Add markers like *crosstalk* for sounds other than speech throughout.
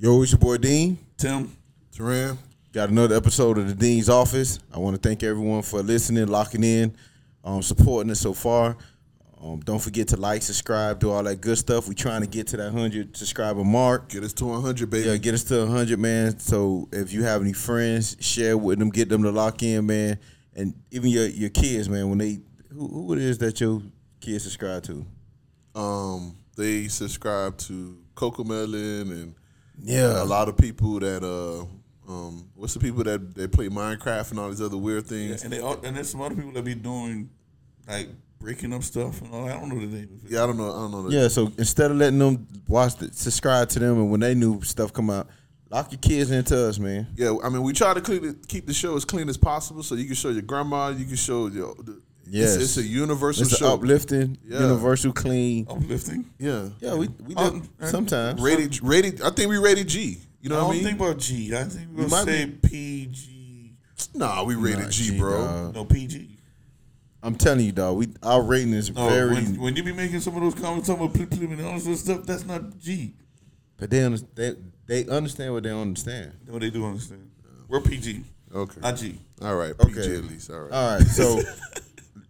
Yo, it's your boy Dean. Tim. Teran. Got another episode of the Dean's Office. I want to thank everyone for listening, locking in, um, supporting us so far. Um, don't forget to like, subscribe, do all that good stuff. We're trying to get to that 100 subscriber mark. Get us to 100, baby. Yeah, get us to 100, man. So if you have any friends, share with them, get them to lock in, man. And even your, your kids, man, when they, who, who it is that your kids subscribe to? Um, they subscribe to Cocomelon and Yeah. a lot of people that uh um what's the people that that play Minecraft and all these other weird things. And they all- and there's some other people that be doing like breaking up stuff and all. I don't know the name of it. Yeah, I don't know. I don't know. The, Yeah, so instead of letting them watch, the, subscribe to them, and when they new stuff come out, lock your kids into us, man. Yeah, I mean, we try to clean it, keep the show as clean as possible, so you can show your grandma, you can show your. The, Yes. it's, it's a universal It's show. uplifting, Yeah. universal, clean. Uplifting. Yeah, Yeah, we we do uh, sometimes. rated rated. I think we rated G. You know I what I don't mean? think about G. I think we're gonna might say PG. nah, we rated Nah, G, G, bro. dog. No PG. I'm telling you, dog. We our rating is No, very. when, when you be making some of those comments talking about plip, plip, and all this other stuff, that's not G. but they, under- they they understand what they understand. No, they do understand. We're PG, Okay, not G. all right, Okay. PG at least. All right. All right, so *laughs*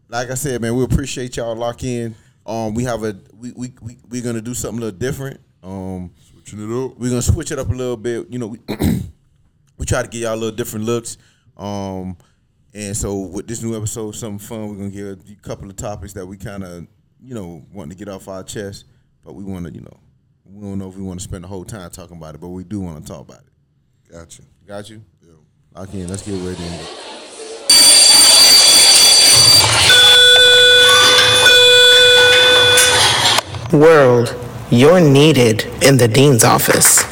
like I said, man, we appreciate y'all lock in. Um, we have a we we we we're gonna do something a little different. Um, Switching it up. we're gonna switch it up a little bit. You know, we *clears throat* we try to give y'all a little different looks. Um, and so with this new episode, something fun. We're gonna give a couple of topics that we kind of you know wanting to get off our chest, but we want to you know we don't know if we want to spend the whole time talking about it, but we do want to talk about it. Gotcha. Got you? Yeah. Lock in. Let's get ready. World, you're needed in the dean's office.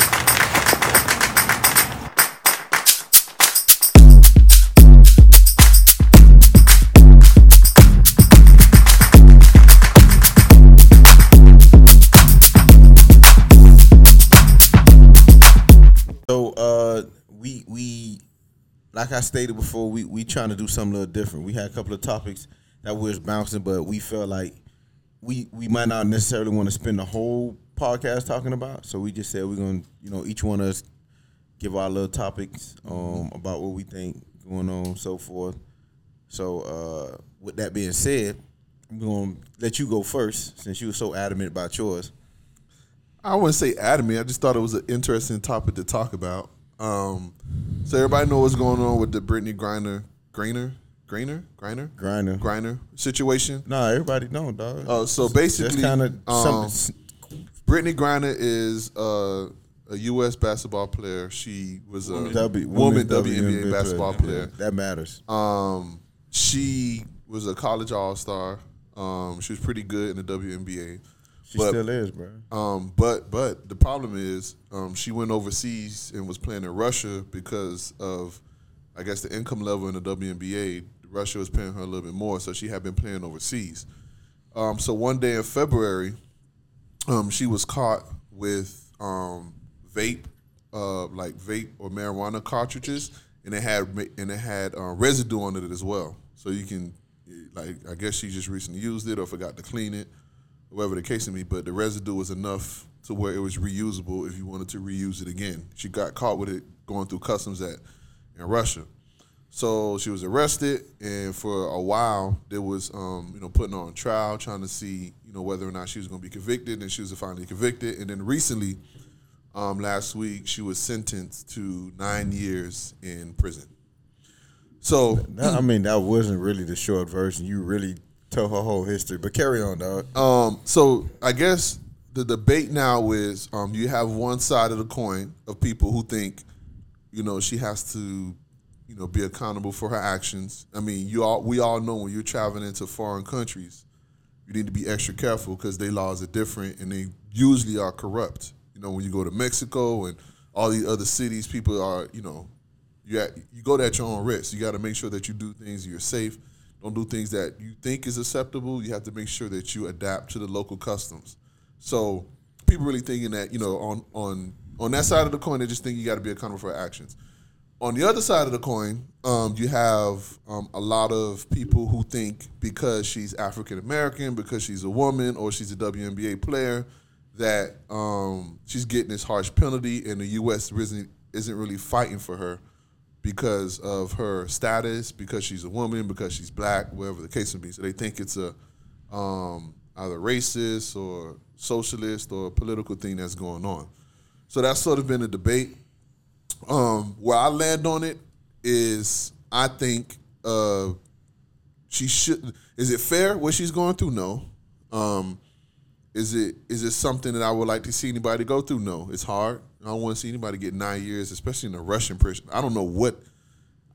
So uh we we like I stated before, we we trying to do something a little different. We had a couple of topics that was bouncing, but we felt like we we might not necessarily want to spend the whole podcast talking about. So we just said we're gonna, you know, each one of us give our little topics um about what we think going on, so forth. So uh with that being said, I'm gonna let you go first since you were so adamant about yours. I wouldn't say adamant. I just thought it was an interesting topic to talk about. Um, so everybody know what's going on with the Brittney Griner, Grainer, Grainer, Griner, Grinder. Griner situation. Nah, everybody know, dog. Uh, so basically, kind of um. Brittney Griner is uh, a U.S. basketball player. She was a woman women's WNBA basketball player. That matters. Um, she was a college all star. Um, she was pretty good in the WNBA. She but- still is, bro. Um, but but the problem is, um, she went overseas and was playing in Russia because of, I guess, the income level in the WNBA. Russia was paying her a little bit more, so she had been playing overseas. Um, so one day in February, um, she was caught with um, vape, uh, like vape or marijuana cartridges, and it had and it had uh, residue on it as well. So you can, like, I guess she just recently used it or forgot to clean it, whatever the case may be. But the residue was enough to where it was reusable if you wanted to reuse it again. She got caught with it going through customs at in Russia. So she was arrested, and for a while there was, um, you know, putting her on trial, trying to see, you know, whether or not she was going to be convicted, and she was finally convicted. And then recently, um, last week, she was sentenced to nine years in prison. So I mean, that wasn't really the short version. You really tell her whole history, but carry on, dog. Um, so I guess the debate now is um, you have one side of the coin of people who think, you know, she has to, you know, be accountable for her actions. I mean, you all we all know when you're traveling into foreign countries, you need to be extra careful because their laws are different and they usually are corrupt. You know, when you go to Mexico and all these other cities, people are, you know, you at, you go at your own risk. You got to make sure that you do things you're safe. Don't do things that you think is acceptable. You have to make sure that you adapt to the local customs. So people really thinking that you know on on on that side of the coin, they just think you got to be accountable for actions. On the other side of the coin, um, you have um, a lot of people who think because she's African American, because she's a woman, or she's a WNBA player, that um, she's getting this harsh penalty, and the U.S. isn't really fighting for her because of her status, because she's a woman, because she's black, whatever the case may be. So they think it's a um, either racist or socialist or political thing that's going on. So that's sort of been a debate. Um, where I land on it is, I think uh, she should. Is it fair what she's going through? No. Um, is it is it something that I would like to see anybody go through? No. It's hard. I don't want to see anybody get nine years, especially in a Russian prison. I don't know what.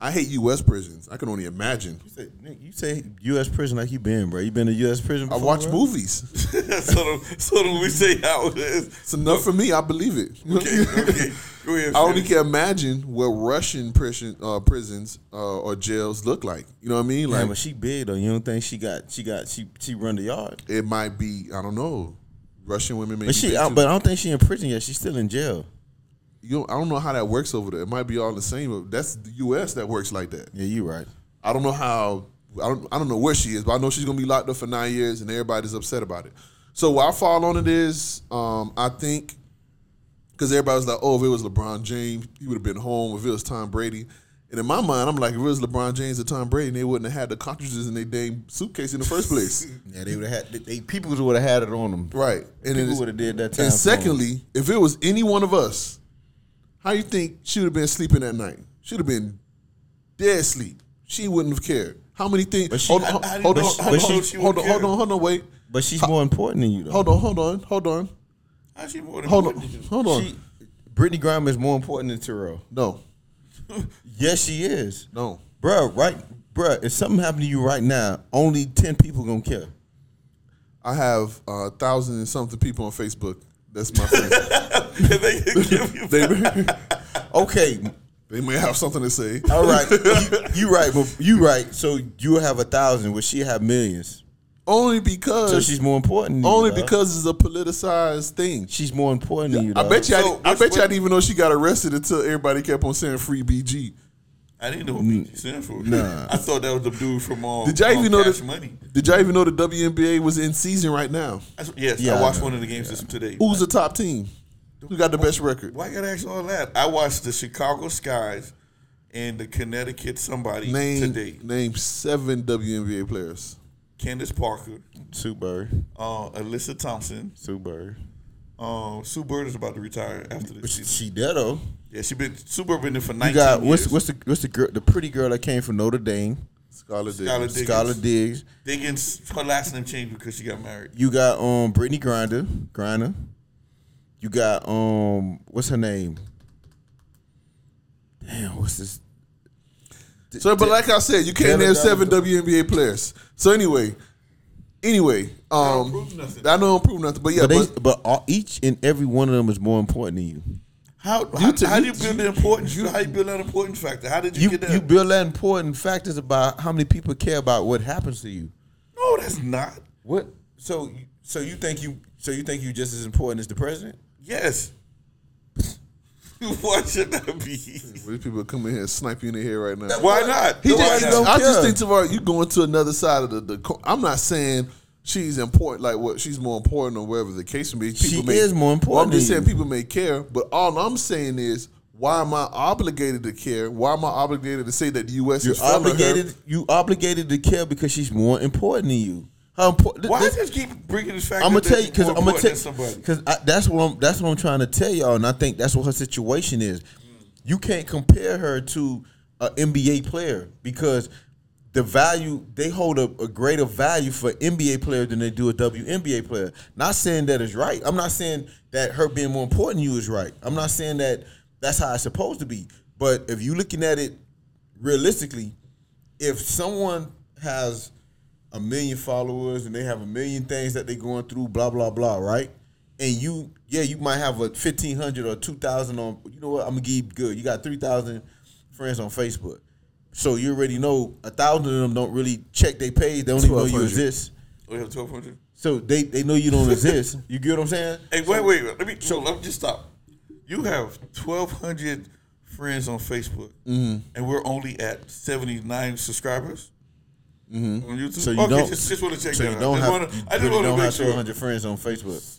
I hate U.S. prisons. I can only imagine. You say, Nick, you say U.S. prison like you been, bro. You been to U.S. prison? I watch bro? movies. *laughs* so, the, so the, we say how it is. It's enough for me. I believe it. Okay, okay. *laughs* Go ahead. I only can imagine what Russian prison uh, prisons uh, or jails look like. You know what I mean? Yeah, Like but she big though. You don't think she got she got she she run the yard? it might be. I don't know. Russian women. But she, I, but I don't think she in prison yet. She's still in jail. You know, I don't know how that works over there. It might be all the same. But that's the U.S. that works like that. Yeah, you're right. I don't know how. I don't. I don't know where she is, but I know she's gonna be locked up for nine years, and everybody's upset about it. So where I fall on it is, um, I think, because everybody's like, "Oh, if it was LeBron James, he would have been home. If it was Tom Brady." And in my mind, I'm like, if it was LeBron James or Tom Brady, they wouldn't have had the cartridges in their damn suitcase in the first place. *laughs* Yeah, they would have had. They, people would have had it on them. Right. And People would have did that time. And secondly, if it was any one of us, how you think she would have been sleeping that night? She'd have been dead sleep. She wouldn't have cared. How many things? Hold on, how do you hold on, hold do you know on, hold on, hold on, wait. but she's more important than you though. Hold on, hold on, hold on, How she more than hold on, hold on. She, Brittney Griner is more important than Terrell. No, *laughs* Yes, she is, no. Bruh, Right, bruh. If something happened to you right now, only ten people gonna care. I have a uh, thousand and something people on Facebook. That's my friends. *laughs* they give you *laughs* *laughs* Okay, they may have something to say. all right. you, you right, but you right. So you have a thousand, but she have millions. Only because So she's more important. Than only you, because it's a politicized thing. she's more important than you. I bet you. So, I, I bet you. I didn't even know she got arrested until everybody kept on saying "free BG." I didn't know what BG stand for. Nah. *laughs* I thought that was the dude from um, Did y'all um, even know Cash that? Money. Did y'all even know the WNBA was in season right now? That's- yes, Yeah, I I watched know. one of the games just today. Who's the top team? Who got the best record? Why you gotta ask all that? I watched the Chicago Skies and the Connecticut somebody Name today. name seven WNBA players. Candace Parker, Sue Bird, uh, Alyssa Thompson, Sue Bird. Um, Sue Bird is about to retire after But this she, season. she dead though. Yeah, she been Sue Bird been there for You got what's years. what's the what's the girl the pretty girl that came from Notre Dame, Scholar Scarlett Scholar Diggins. Skylar Diggs. Diggins? Her last name changed because she got married. You got um Brittney Grinder, Griner. You got um what's her name? Damn, what's this? So, but like I said, you can't Devin seven Donovan. WNBA players. So anyway, anyway, um, prove nothing. I don't prove nothing. But yeah, But, they, but but all, each and every one of them is more important than you. How how, t- how do you- you build the importance? You, how you build that important factor? How did you, You get that? you build that important factors about how many people care about what happens to you. no, that's not. What? So so you think you so you think you just as important as the president? Yes. *laughs* Why should that be? these people come in here and snipe you in the head right now. Why not? He Why just, not? don't I just care. think tomorrow you going to another side of the, the. I'm not saying she's important, like what she's more important or whatever the case may be. She may, is more important Well, I'm just saying people may care, but all I'm saying is, why am I obligated to care? Why am I obligated to say that the U.S. You're is failing her? obligated. You obligated to care because she's more important than you. How important? Why just keep bringing this fact? I'm gonna tell you because I'm gonna tell somebody. because that's what I'm that's what I'm trying to tell y'all, and I think that's what her situation is. You can't compare her to an NBA player because the value they hold a, a greater value for NBA player than they do a WNBA player. Not saying that is right. I'm not saying that her being more important than you is right. I'm not saying that that's how it's supposed to be. But if you're looking at it realistically, if someone has a million followers and they have a million things that they're going through, blah blah blah, right? And you, yeah, you might have a fifteen hundred or two thousand on. You know what? I'm gonna give you good. You got three thousand friends on Facebook, so you already know a thousand of them don't really check their page. They don't even know you 1,200. exist. We have twelve hundred. So they they know you don't *laughs* exist. You get what I'm saying? Hey, wait, wait, wait. Let me. So let me just stop. You have twelve hundred friends on Facebook, Mm-hmm. and we're only at seventy nine subscribers. On YouTube. Mm-hmm. So you okay, don't. just, just want to check so that you out. don't just have. wanna, you I just want to make sure. 100 friends on Facebook.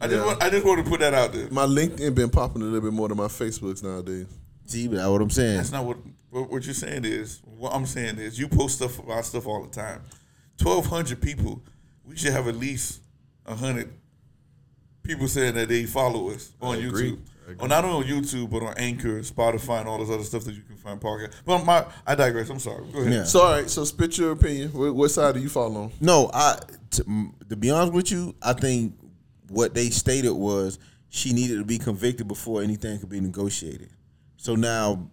I just Yeah. want I just want to put that out there. My LinkedIn been popping a little bit more than my Facebooks nowadays. See, but that's what I'm saying. That's not what, what what you're saying is. What I'm saying is you post stuff about stuff all the time. Twelve hundred people. We should have at least hundred people saying that they follow us on I. YouTube. Agree. Well, not only on YouTube, but on Anchor, Spotify, and all this other stuff that you can find podcast. But my, I digress. I'm sorry. Go ahead. Yeah. So all right, so spit your opinion. What, what side do you fall on? No, I to, to be honest with you, I think what they stated was she needed to be convicted before anything could be negotiated. So now,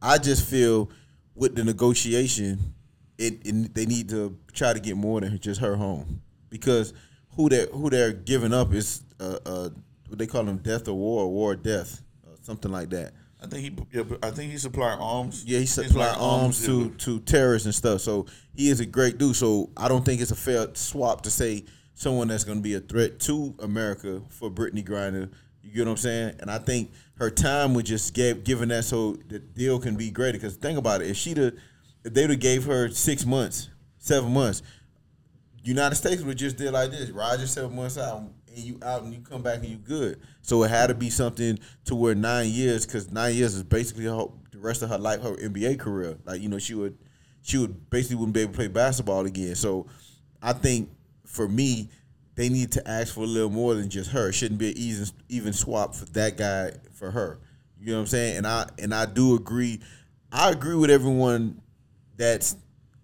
I just feel with the negotiation, it, it they need to try to get more than just her home because who they who they're giving up is uh, uh what they call them death or war, war or death, uh, something like that. I think he, yeah, I think he supplied arms. Yeah, he supply like arms to to terrorists and stuff. So he is a great dude. So I don't think it's a fair swap to say someone that's going to be a threat to America for Brittney Griner. You get what I'm saying? And I think her time was just gave, given that so the deal can be greater. Because think about it, if she'd have, if they'd have gave her six months, seven months, United States would have just did like this. Roger seven months out, and you out, and you come back and you good. So it had to be something to where nine years, because nine years is basically her, the rest of her life, her NBA career. Like you know, she would, she would basically wouldn't be able to play basketball again. So I think for me, they need to ask for a little more than just her. It shouldn't be an even even swap for that guy for her. You know what I'm saying? And I and I do agree. I agree with everyone that's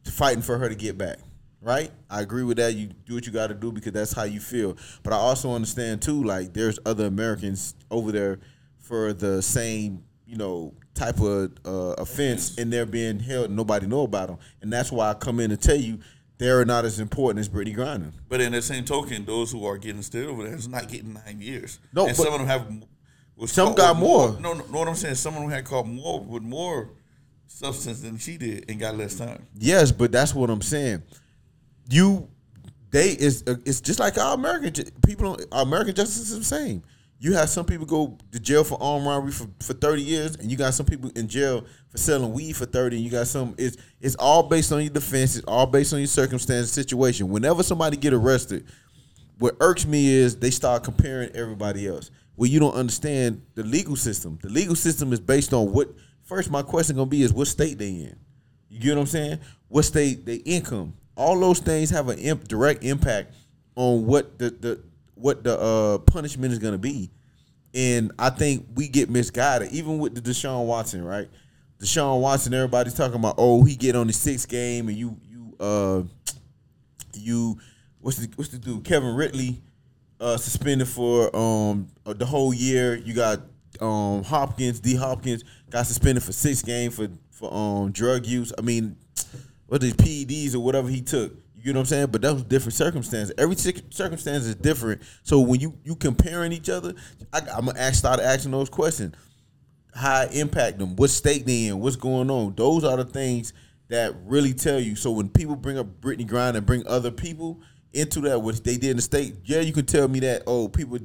fighting for her to get back. Right? I agree with that. You do what you got to do because that's how you feel. But I also understand too, like there's other Americans over there for the same, you know, type of uh, offense, and they're being held. and Nobody know about them, and that's why I come in to tell you they're not as important as Brittney Griner. But in the same token, those who are getting still over there is not getting nine years. No, and some of them have. Some got with more. No, no, know what I'm saying. Some of them had caught more with more substance than she did and got less time. Yes, but that's what I'm saying. You, they is it's just like our American people. Our American justice is the same. You have some people go to jail for armed robbery for, for 30 years, and you got some people in jail for selling weed for 30. And you got some. It's it's all based on your defense. It's all based on your circumstance, situation. Whenever somebody get arrested, what irks me is they start comparing everybody else. Well, you don't understand the legal system. The legal system is based on what. First, my question gonna be is what state they in. You get what I'm saying? What state they income? All those things have an imp, direct impact on what the, the what the uh, punishment is gonna be. And I think we get misguided, even with the Deshaun Watson, right? Deshaun Watson, everybody's talking about, oh, he get on the sixth game, and you you uh you what's the what's the dude Kevin Ridley uh, suspended for um uh, the whole year. You got um Hopkins, D Hopkins got suspended for six games for for um drug use. I mean, what the PEDs or whatever he took. You know what I'm saying? But that was different circumstances. Every circumstance is different. So when you you comparing each other, I, I'm gonna ask, start asking those questions how it impact them, what state they in, what's going on. Those are the things that really tell you. So when people bring up Brittney Griner and bring other people into that, what they did in the state, yeah, you can tell me that. Oh, people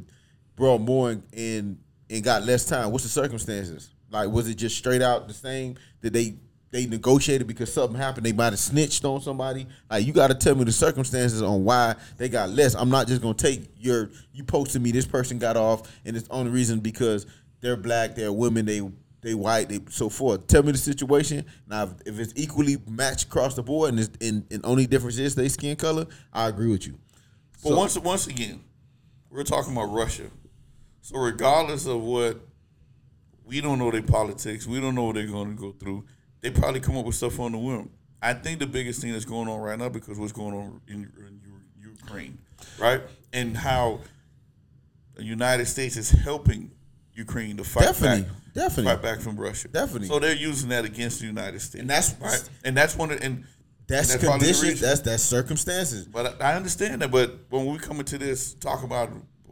brought more and, and got less time. What's the circumstances? Like, was it just straight out the same? Did they they negotiated because something happened? They might have snitched on somebody. Like, you got to tell me the circumstances on why they got less. I'm not just gonna take your you posted me. This person got off, and it's only reason because they're black, they're women, they they white, they so forth. Tell me the situation. Now, if, it's equally matched across the board, and, it's, and and only difference is they skin color, I agree with you. But once once again, we're talking about Russia. So regardless of what we don't know their politics, we don't know what they're going to go through. They probably come up with stuff on the whim. I think the biggest thing that's going on right now because what's going on in, in Ukraine, right, and how the United States is helping Ukraine to fight Definitely, back, definitely. fight back from Russia. Definitely. So they're using that against the United States, And that's- right, and that's one of and That's, and conditions. That's that's circumstances. But I I understand that. But when we come into this, talk about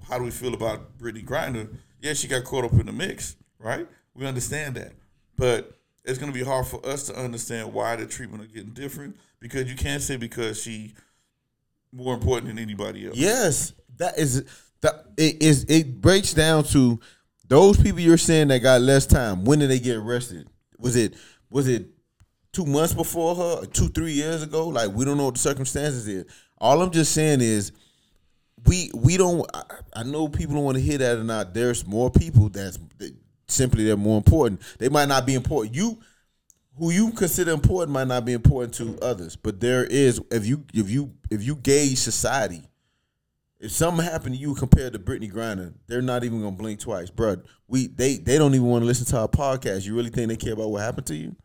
how do we feel about Brittney Grinder? Yeah, she got caught up in the mix, right? We understand that, but it's going to be hard for us to understand why the treatment are getting different because you can't say because she more important than anybody else. Yes, that is that it is it breaks down to those people you're saying that got less time. When did they get arrested? Was it was it two months before her, two three years ago? Like we don't know what the circumstances is. All I'm just saying is we we don't. I, I know people don't want to hear that or not. There's more people that's that simply they're more important. They might not be important. You who you consider important might not be important to others, but there is if you if you if you gauge society. If something happened to you compared to Brittney Griner, they're not even gonna blink twice, Bruh, We they they don't even want to listen to our podcast. You really think they care about what happened to you?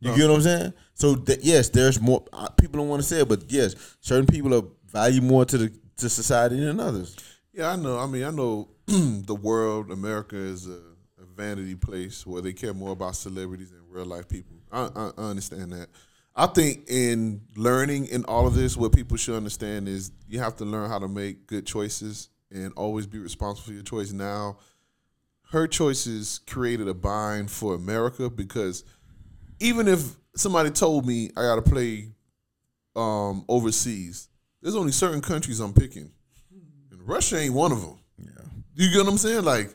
You get what I'm saying? So th- yes, there's more uh, people don't want to say it, but yes, certain people are value more to the to society than others. Yeah, I know. I mean, I know *clears throat* the world, America is vanity place where they care more about celebrities than real life people. I, I, I understand that. I think in learning in all of this, what people should understand is you have to learn how to make good choices and always be responsible for your choice. Now, her choices created a bind for America because even if somebody told me I got to play um, overseas, there's only certain countries I'm picking, and Russia ain't one of them. Yeah, you get what I'm saying? Like,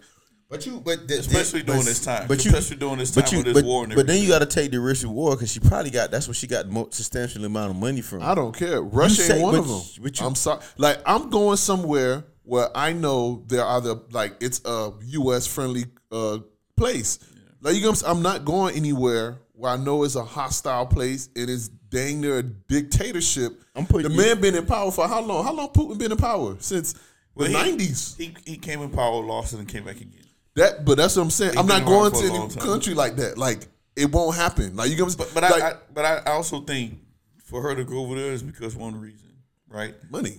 But you, but th- Especially th- during but- this time. But you, Especially during this time but you, with this but, war and but then you got to take the risk of war because she probably got. That's what she got the most substantial amount of money from. I don't care. Russia say- ain't one but- of them. but you- I'm sorry. Like, I'm going somewhere where I know there are the like it's a U.S. friendly uh, place. Like you, know, what I'm. I'm not going anywhere where I know it's a hostile place and it's dang near a dictatorship. I'm putting the you- man been in power for how long? How long Putin been in power since Well, the he- '90s? He he came in power, lost it, and came back again. That, but that's what I'm saying. He's I'm not going to any time. country like that. Like it won't happen. Like you know, what I'm But but like, I, I but I also think for her to go over there is because one reason, right? money.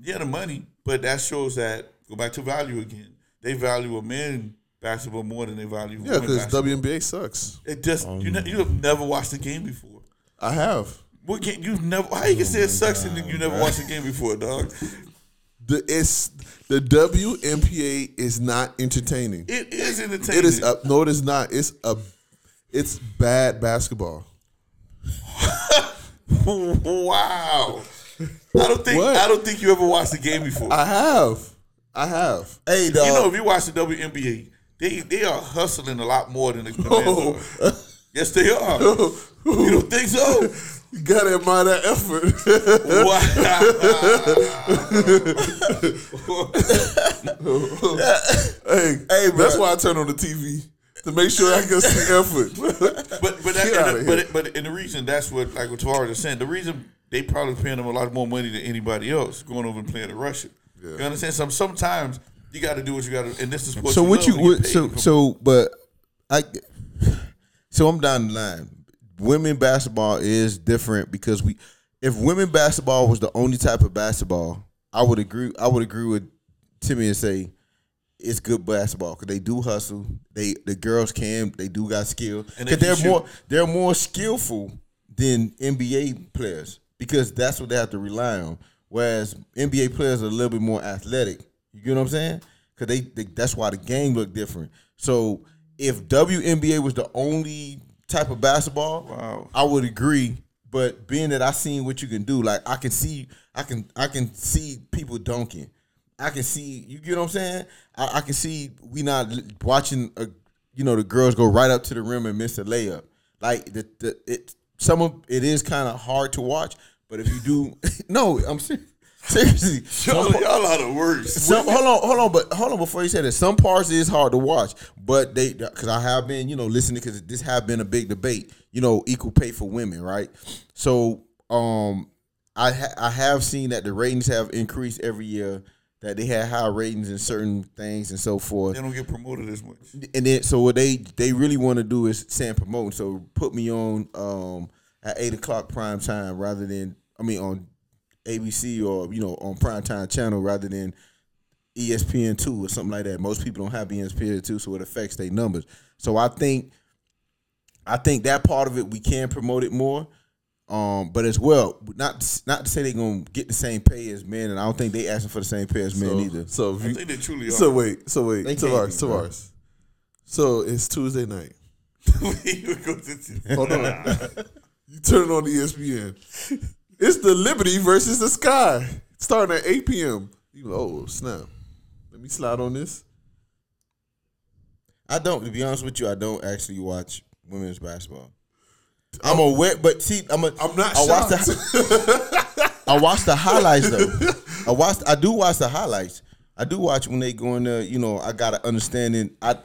Yeah, the money, but that shows that go back to value again. They value a men basketball more than they value Yeah, because basketball. WNBA sucks. It just you um, ne- you have never watched the game before. I have. What game you've never? How you can say it oh sucks and you never watched the game before, dog? The it's the WNBA is not entertaining. It is entertaining. It is uh, no, it is not. It's a it's bad basketball. *laughs* wow. I don't think What? I don't think you ever watched a game before. I have, I have. hey, dog. you know, if you watch the WNBA, they they are hustling a lot more than the, *laughs* the are. Yes, they are. *laughs* You don't think so? You gotta admire that effort. Wow. hey, Hey, bro. that's why I turn on the TV to make sure I can see effort. *laughs* But but that, and, here. but but and the reason that's what like what Tavares is saying. The reason they probably paying them a lot more money than anybody else going over and playing in Russia. You understand? Some sometimes you got to do what you got to, and this is what so you what love you what, so so but I so I'm down the line. Women basketball is different because we if women basketball was the only type of basketball, I would agree I would agree with Timmy and say it's good basketball because they do hustle. They the girls can they do got skill And they because can they're more they're more skillful than NBA players because that's what they have to rely on. Whereas NBA players are a little bit more athletic. You get what I'm saying? Because they, they that's why the game look different. So if WNBA was the only type of basketball, Wow. I would agree. But being that I seen what you can do, like I can see, I can I can see people dunking. I can see you get what I'm saying. I, I can see we not watching, a, you know, the girls go right up to the rim and miss a layup. Like the, the it some of it is kind of hard to watch, but if you do, *laughs* no, I'm ser- seriously. *laughs* y'all, some- y'all are the worst. some, hold on, hold on, but hold on before you say that. Some parts is hard to watch, but they because I have been, you know, listening because this have been a big debate. You know, equal pay for women, right? So, um, I ha- I have seen that the ratings have increased every year. That they had high ratings in certain things and so forth They don't get promoted as much. and then so what they they really want to do is send promoting. So put me on um at eight o'clock prime time rather than I mean on ABC or you know on prime time channel rather than ESPN two or something like that. Most people don't have ESPN two, so it affects their numbers. So I think I think that part of it we can promote it more. Um, but as well, not not to say they're gonna get the same pay as men, and I don't think they asking for the same pay as men So, either. so if I think they truly are. so wait, so wait, They can't Tavares, be, bro. Tavares. So it's Tuesday night. *laughs* You Hold on. you turn on ESPN. *laughs* It's the Liberty versus the Sky. Starting at 8 p.m. You oh snap. Let me slide on this. I don't. To be honest with you, I don't actually watch women's basketball. I'm aware, but see, I'm a. I'm not I watch the. *laughs* I watch the highlights though. I watch. I do watch the highlights. I do watch when they go in there. You know, I got an understanding. I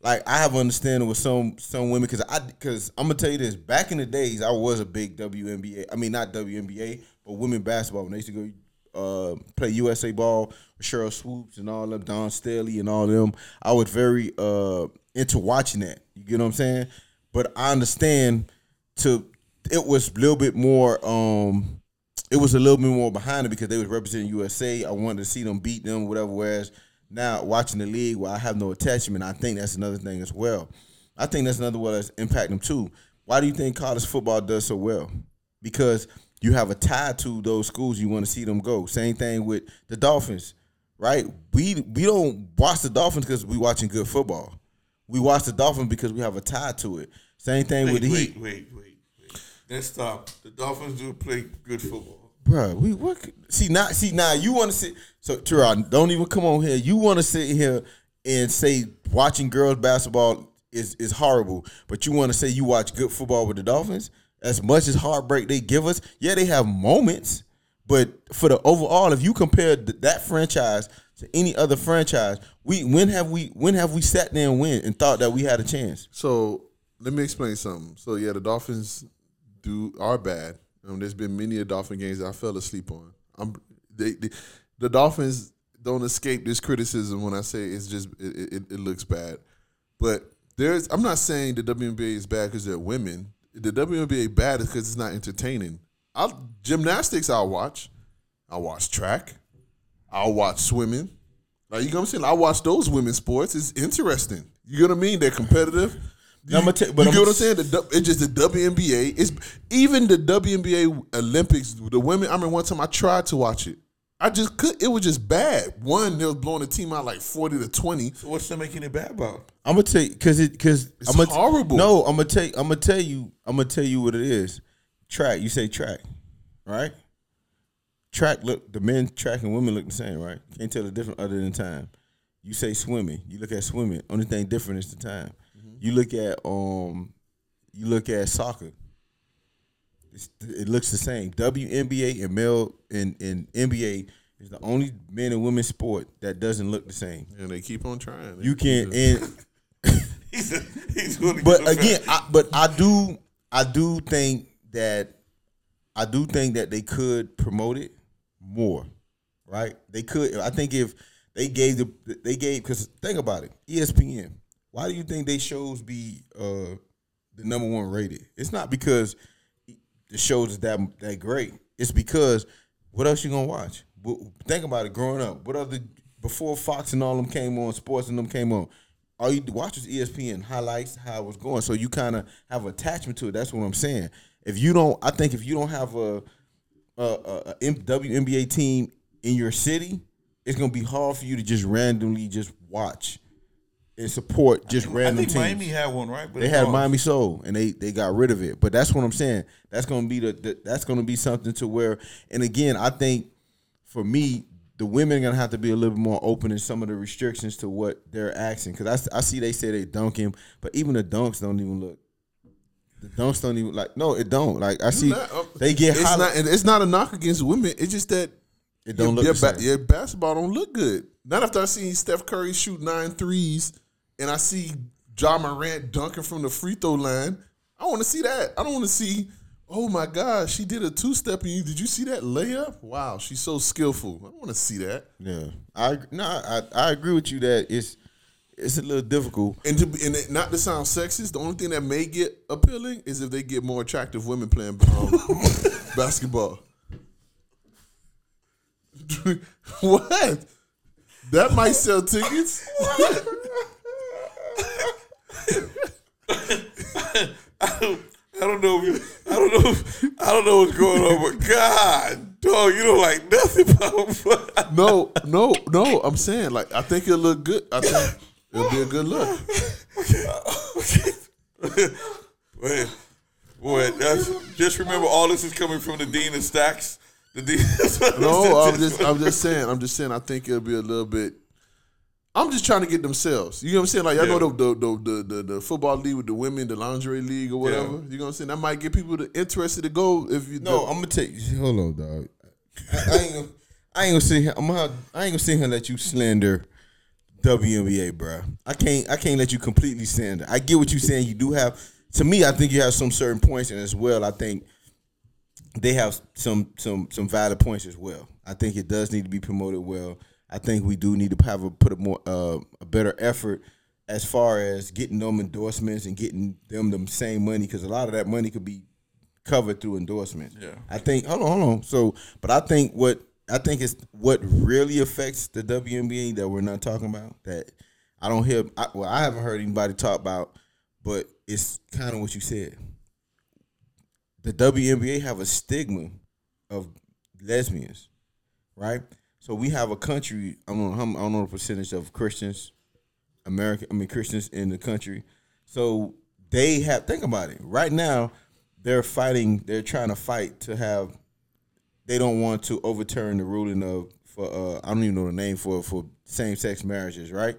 like I have understanding with some some women because I because I'm gonna tell you this. Back in the days, I was a big WNBA. I mean, not WNBA, but women basketball. When they used to go uh, play USA ball with Sheryl Swoopes and all them, Dawn Staley and all them, I was very uh, into watching that. You get what I'm saying? But I understand to it was a little bit more. um it was a little bit more behind it because they was representing USA. I wanted to see them beat them, whatever. Whereas now watching the league where I have no attachment, I think that's another thing as well. I think that's another one that's impact them too. Why do you think college football does so well? Because you have a tie to those schools you want to see them go. Same thing with the Dolphins, right? We we don't watch the Dolphins because we watching good football. We watch the Dolphins because we have a tie to it. Same thing Wait, with the wait, Heat. wait, wait, wait. Let's stop. The Dolphins do play good football. Bruh, we what? See now, see now, you want to sit. So Teron, don't even come on here. You want to sit here and say watching girls basketball is is horrible, but you want to say you watch good football with the Dolphins. As much as heartbreak they give us, yeah, they have moments, but for the overall, if you compare th- that franchise to any other franchise, we when have we when have we sat there and win and thought that we had a chance? So let me explain something. So yeah, the Dolphins do are bad. Um, there's been many a Dolphin games I fell asleep on. They, they the Dolphins don't escape this criticism when I say it's just it, it, it looks bad. But there's I'm not saying the WNBA is bad because they're women. The WNBA bad is because it's not entertaining. I gymnastics I'll watch. I'll watch track. I'll watch swimming. Like you know what I'm saying? I watch those women's sports. It's interesting. You know what I mean? They're competitive. You, I'ma tell- but you I'm- get what I'm saying? The, it's just the WNBA. It's even the WNBA Olympics. The women. I mean, one time I tried to watch it. I just could. It was just bad. One, they was blowing the team out like forty to twenty. So what's that making it bad about? I'm gonna tell you because it because It's I'm gonna, horrible. No, I'm gonna tell I'm gonna tell you I'm gonna tell you what it is. Track. You say track, right? Track look the men track and women look the same, right? Can't tell the difference other than time. You say swimming. You look at swimming. Only thing different is the time. You look at um, you look at soccer. It's, it looks the same. WNBA and male and, and NBA is the only men and women sport that doesn't look the same. And they keep on trying. You can and *laughs* He's he's but again, I, but I do, I do think that, I do think that they could promote it more, right? They could. I think if they gave the, they gave because think about it, ESPN. Why do you think they shows be uh the number one rated? It's not because the shows is that that great. It's because what else you gonna watch? Think about it. Growing up, what other before Fox and all them came on, sports and them came on. All you watch was ESPN highlights, how it was going. So you kind of have attachment to it. That's what I'm saying. If you don't, I think if you don't have a a WNBA team in your city, it's gonna be hard for you to just randomly just watch and support just I random think teams. Miami had one, right? But They had lost. Miami Sol, and they they got rid of it. But that's what I'm saying. That's gonna be the, the that's gonna be something to where. And again, I think for me, the women are gonna have to be a little bit more open in some of the restrictions to what they're asking. Because I, I see they say they dunk him, but even the dunks don't even look. The dunks don't even like. No, it don't. Like I see, not- uh, they get It's not. and It's not a knock against women. It's just that It don't your, look your, the ba- same. your basketball don't look good. Not after I seen Steph Curry shoot nine threes and I see Ja Morant dunking from the free throw line. I want to see that. I don't want to see. Oh my God, she did a two step and you did you see that layup? Wow, she's so skillful. I want to see that. Yeah, I no, I, I agree with you that it's it's a little difficult. And to and it- not to sound sexist, the only thing that may get appealing is if they get more attractive women playing um, *laughs* basketball. *laughs* what? That might sell tickets. *laughs* I don't know. If, I don't know. If, I don't know what's going on, but God, dog, you don't like nothing about. No, no, no. I'm saying like I think it'll look good. I think it'll be a good look. Boy, boy, that's, just remember, all this is coming from the dean of stacks. The dean. No, I'm just I'm just saying. I'm just saying. I think it'll be a little bit. I'm just trying to get themselves. You know what I'm saying? Like I know Yeah. the the, the the the football league with the women, the lingerie league or whatever. Yeah. You know what I'm saying? That might get people to, interested to go if you No, I'm gonna take. Hold on, dog. I, I ain't gonna, I ain't gonna sit here. I'm gonna, I ain't gonna sit here and let you slander WNBA, bro. I can't, I can't let you completely slander. I get what you're saying. You do have, to me, I think you have some certain points, and as well, I think they have some some some valid points as well. I think it does need to be promoted well. I think we do need to have a put a more uh, a better effort as far as getting them endorsements and getting them the same money because a lot of that money could be covered through endorsements. Yeah. I think hold on, hold on. So, but I think what I think is what really affects the WNBA that we're not talking about that I don't hear. I, well, I haven't heard anybody talk about, but it's kind of what you said. The WNBA have a stigma of lesbians, right? So we have a country. I don't know. I don't know the percentage of Christians, American. I mean Christians in the country. So they have. Think about it. Right now, they're fighting. They're trying to fight to have. They don't want to overturn the ruling of for. Uh, I don't even know the name for for same sex marriages. Right.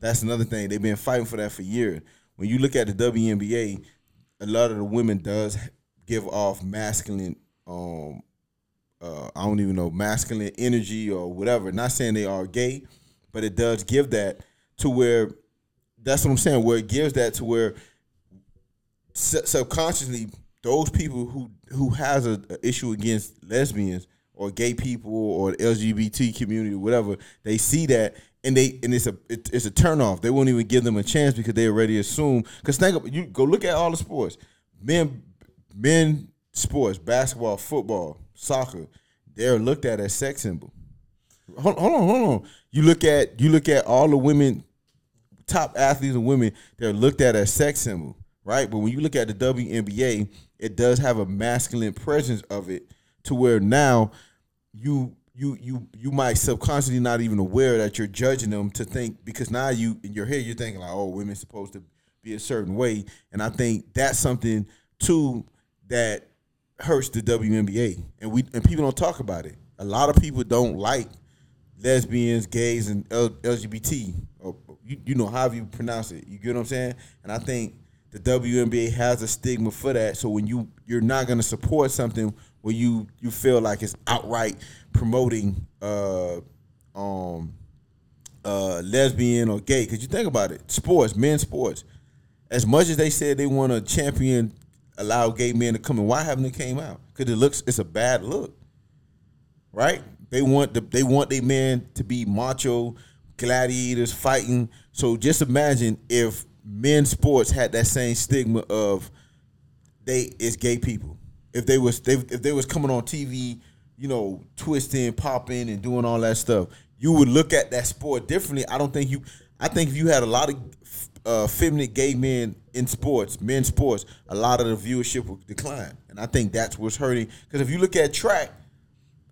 That's another thing. They've been fighting for that for years. When you look at the WNBA, a lot of the women does give off masculine um uh, I don't even know masculine energy or whatever. Not saying they are gay, but it does give that to where that's what I'm saying. Where it gives that to where subconsciously those people who who has a, a issue against lesbians or gay people or LGBT community, whatever, they see that and they and it's a it, it's a turnoff. They won't even give them a chance because they already assume. Because think of you go look at all the sports, men men sports, basketball, football, soccer, they're looked at as sex symbol. Hold, hold on, hold on. You look at you look at all the women, top athletes and women, they're looked at as sex symbol, right? But when you look at the WNBA, it does have a masculine presence of it to where now you you you you might subconsciously not even aware that you're judging them to think because now you in your head you're thinking like oh women's supposed to be a certain way and I think that's something too that hurts the WNBA and we and people don't talk about it. A lot of people don't like lesbians, gays, and LGBT. Or you, you know however you pronounce it. You get what I'm saying? And I think the WNBA has a stigma for that. So when you you're not gonna support something where you you feel like it's outright promoting uh um uh lesbian or gay, because you think about it, sports, men's sports. As much as they said they want to champion allow gay men to come in, why haven't it came out? Because it looks it's a bad look right? They want the they want their men to be macho gladiators fighting. So just imagine if men's sports had that same stigma of they is gay people. If they was they, if they was coming on TV, you know, twisting, popping, and doing all that stuff, you would look at that sport differently. I don't think you. I think if you had a lot of uh, feminine gay men in sports, men's sports, a lot of the viewership will decline, and I think that's what's hurting. Because if you look at track,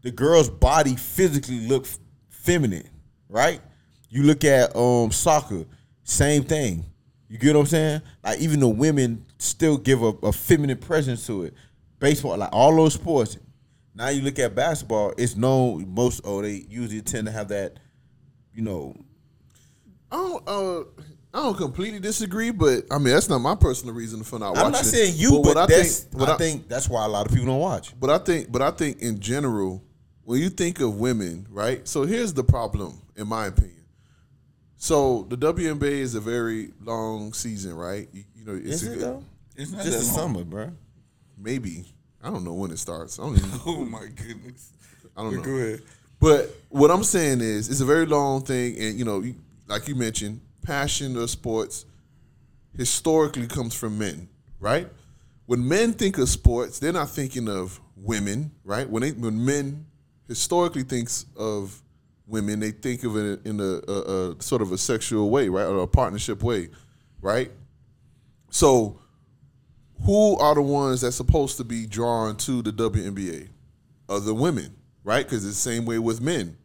the girl's body physically look feminine, right? You look at um soccer, same thing. You get what I'm saying? Like even the women still give a, a feminine presence to it. Baseball, like all those sports. Now you look at basketball, it's known most oh they usually tend to have that, you know, don't. Uh, I don't completely disagree, but I mean that's not my personal reason for not watching. I'm not saying you, but, what that's what I, think that's why a lot of people don't watch. But I think, but I think in general, when you think of women, right? So here's the problem, in my opinion. So the WNBA is a very long season, right? You, you know, it's Is a it good, though? It's not Just the summer, bro. maybe. I don't know when it starts. I don't even. *laughs* Oh my goodness. I don't know. Go ahead. But what I'm saying is, it's a very long thing, and you know, like you mentioned, passion of sports historically comes from men, right? When men think of sports, they're not thinking of women, right? When they, when men historically thinks of women, they think of it in a, a, a sort of a sexual way, right, or a partnership way, right? So, who are the ones that's supposed to be drawn to the WNBA? Other women, right? Because it's the same way with men.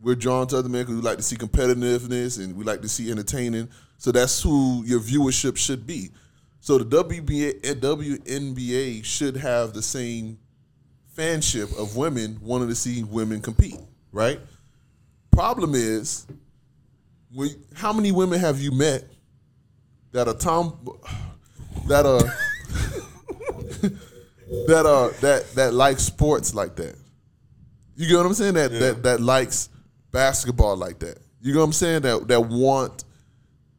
We're drawn to other men because we like to see competitiveness and we like to see entertaining. So that's who your viewership should be. So the WBA, eh, WNBA should have the same fanship of women wanting to see women compete, right? Problem is, when, how many women have you met that are tom that are *laughs* that are that that like sports like that? You get what I'm saying? That that that likes basketball like that. You know what I'm saying? That that want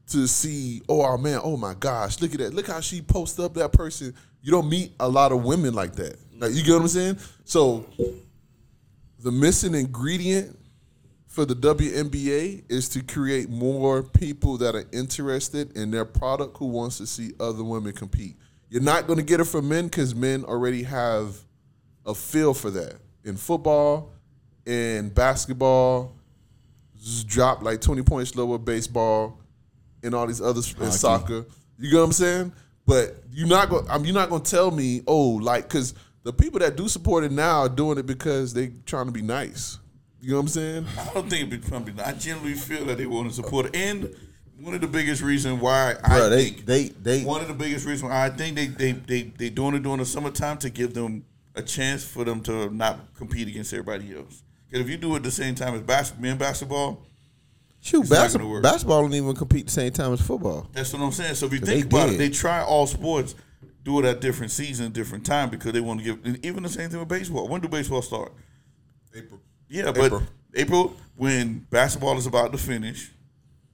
to see, oh our man, oh my gosh, look at that. Look how she posted up that person. You don't meet a lot of women like that. Like you get what I'm saying? So the missing ingredient for the WNBA is to create more people that are interested in their product who wants to see other women compete. You're not going to get it from men because men already have a feel for that. In football, in basketball, just drop like 20 points lower, baseball, and all these others in soccer. You get what I'm saying? But you're not going. I'm. Um, you're not going to tell me, oh, like, because the people that do support it now are doing it because they trying to be nice. You know what I'm saying? I don't think it be become. I generally feel that they want to support it. And one of the biggest reasons why I Bro, they think they they one of the biggest reasons why I think they they they they doing it during the summertime to give them a chance for them to not compete against everybody else. Because if you do it at the same time as bas- men basketball, shoot it's bas- gonna work. basketball don't even compete the same time as football. that's what I'm saying. So if you They think about did. it, they try all sports, do it at different seasons, different time because they want to give. Even the same thing with baseball. When do baseball start? April. Yeah, but April. April. when basketball is about to finish,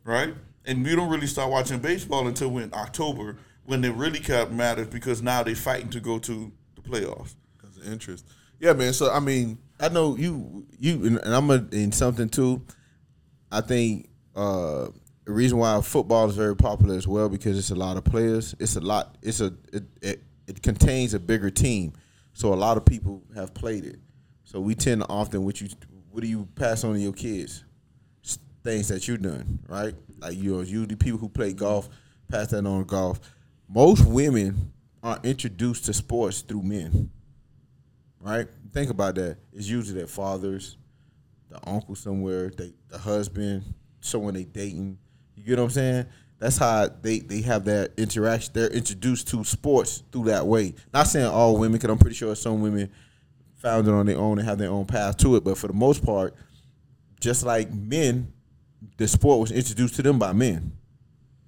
right? And we don't really start watching baseball until when October, when it really kind of matters because now they're fighting to go to the playoffs. Because of interest. Yeah, man. So I mean, I know you you and I'm a, in something too. I think uh, the reason why football is very popular as well because it's a lot of players. It's a lot. It's a it, it, it contains a bigger team, so a lot of people have played it. So we tend to often what you what do you pass on to your kids? Things that you've done, right? Like you know, usually people who play golf pass that on to golf. Most women are introduced to sports through men right? Think about that. It's usually their fathers, the uncle somewhere, they, the husband, someone they dating. You get what I'm saying? That's how they, they have that interaction. They're introduced to sports through that way. Not saying all women, because I'm pretty sure some women found it on their own and have their own path to it. But for the most part, just like men, the sport was introduced to them by men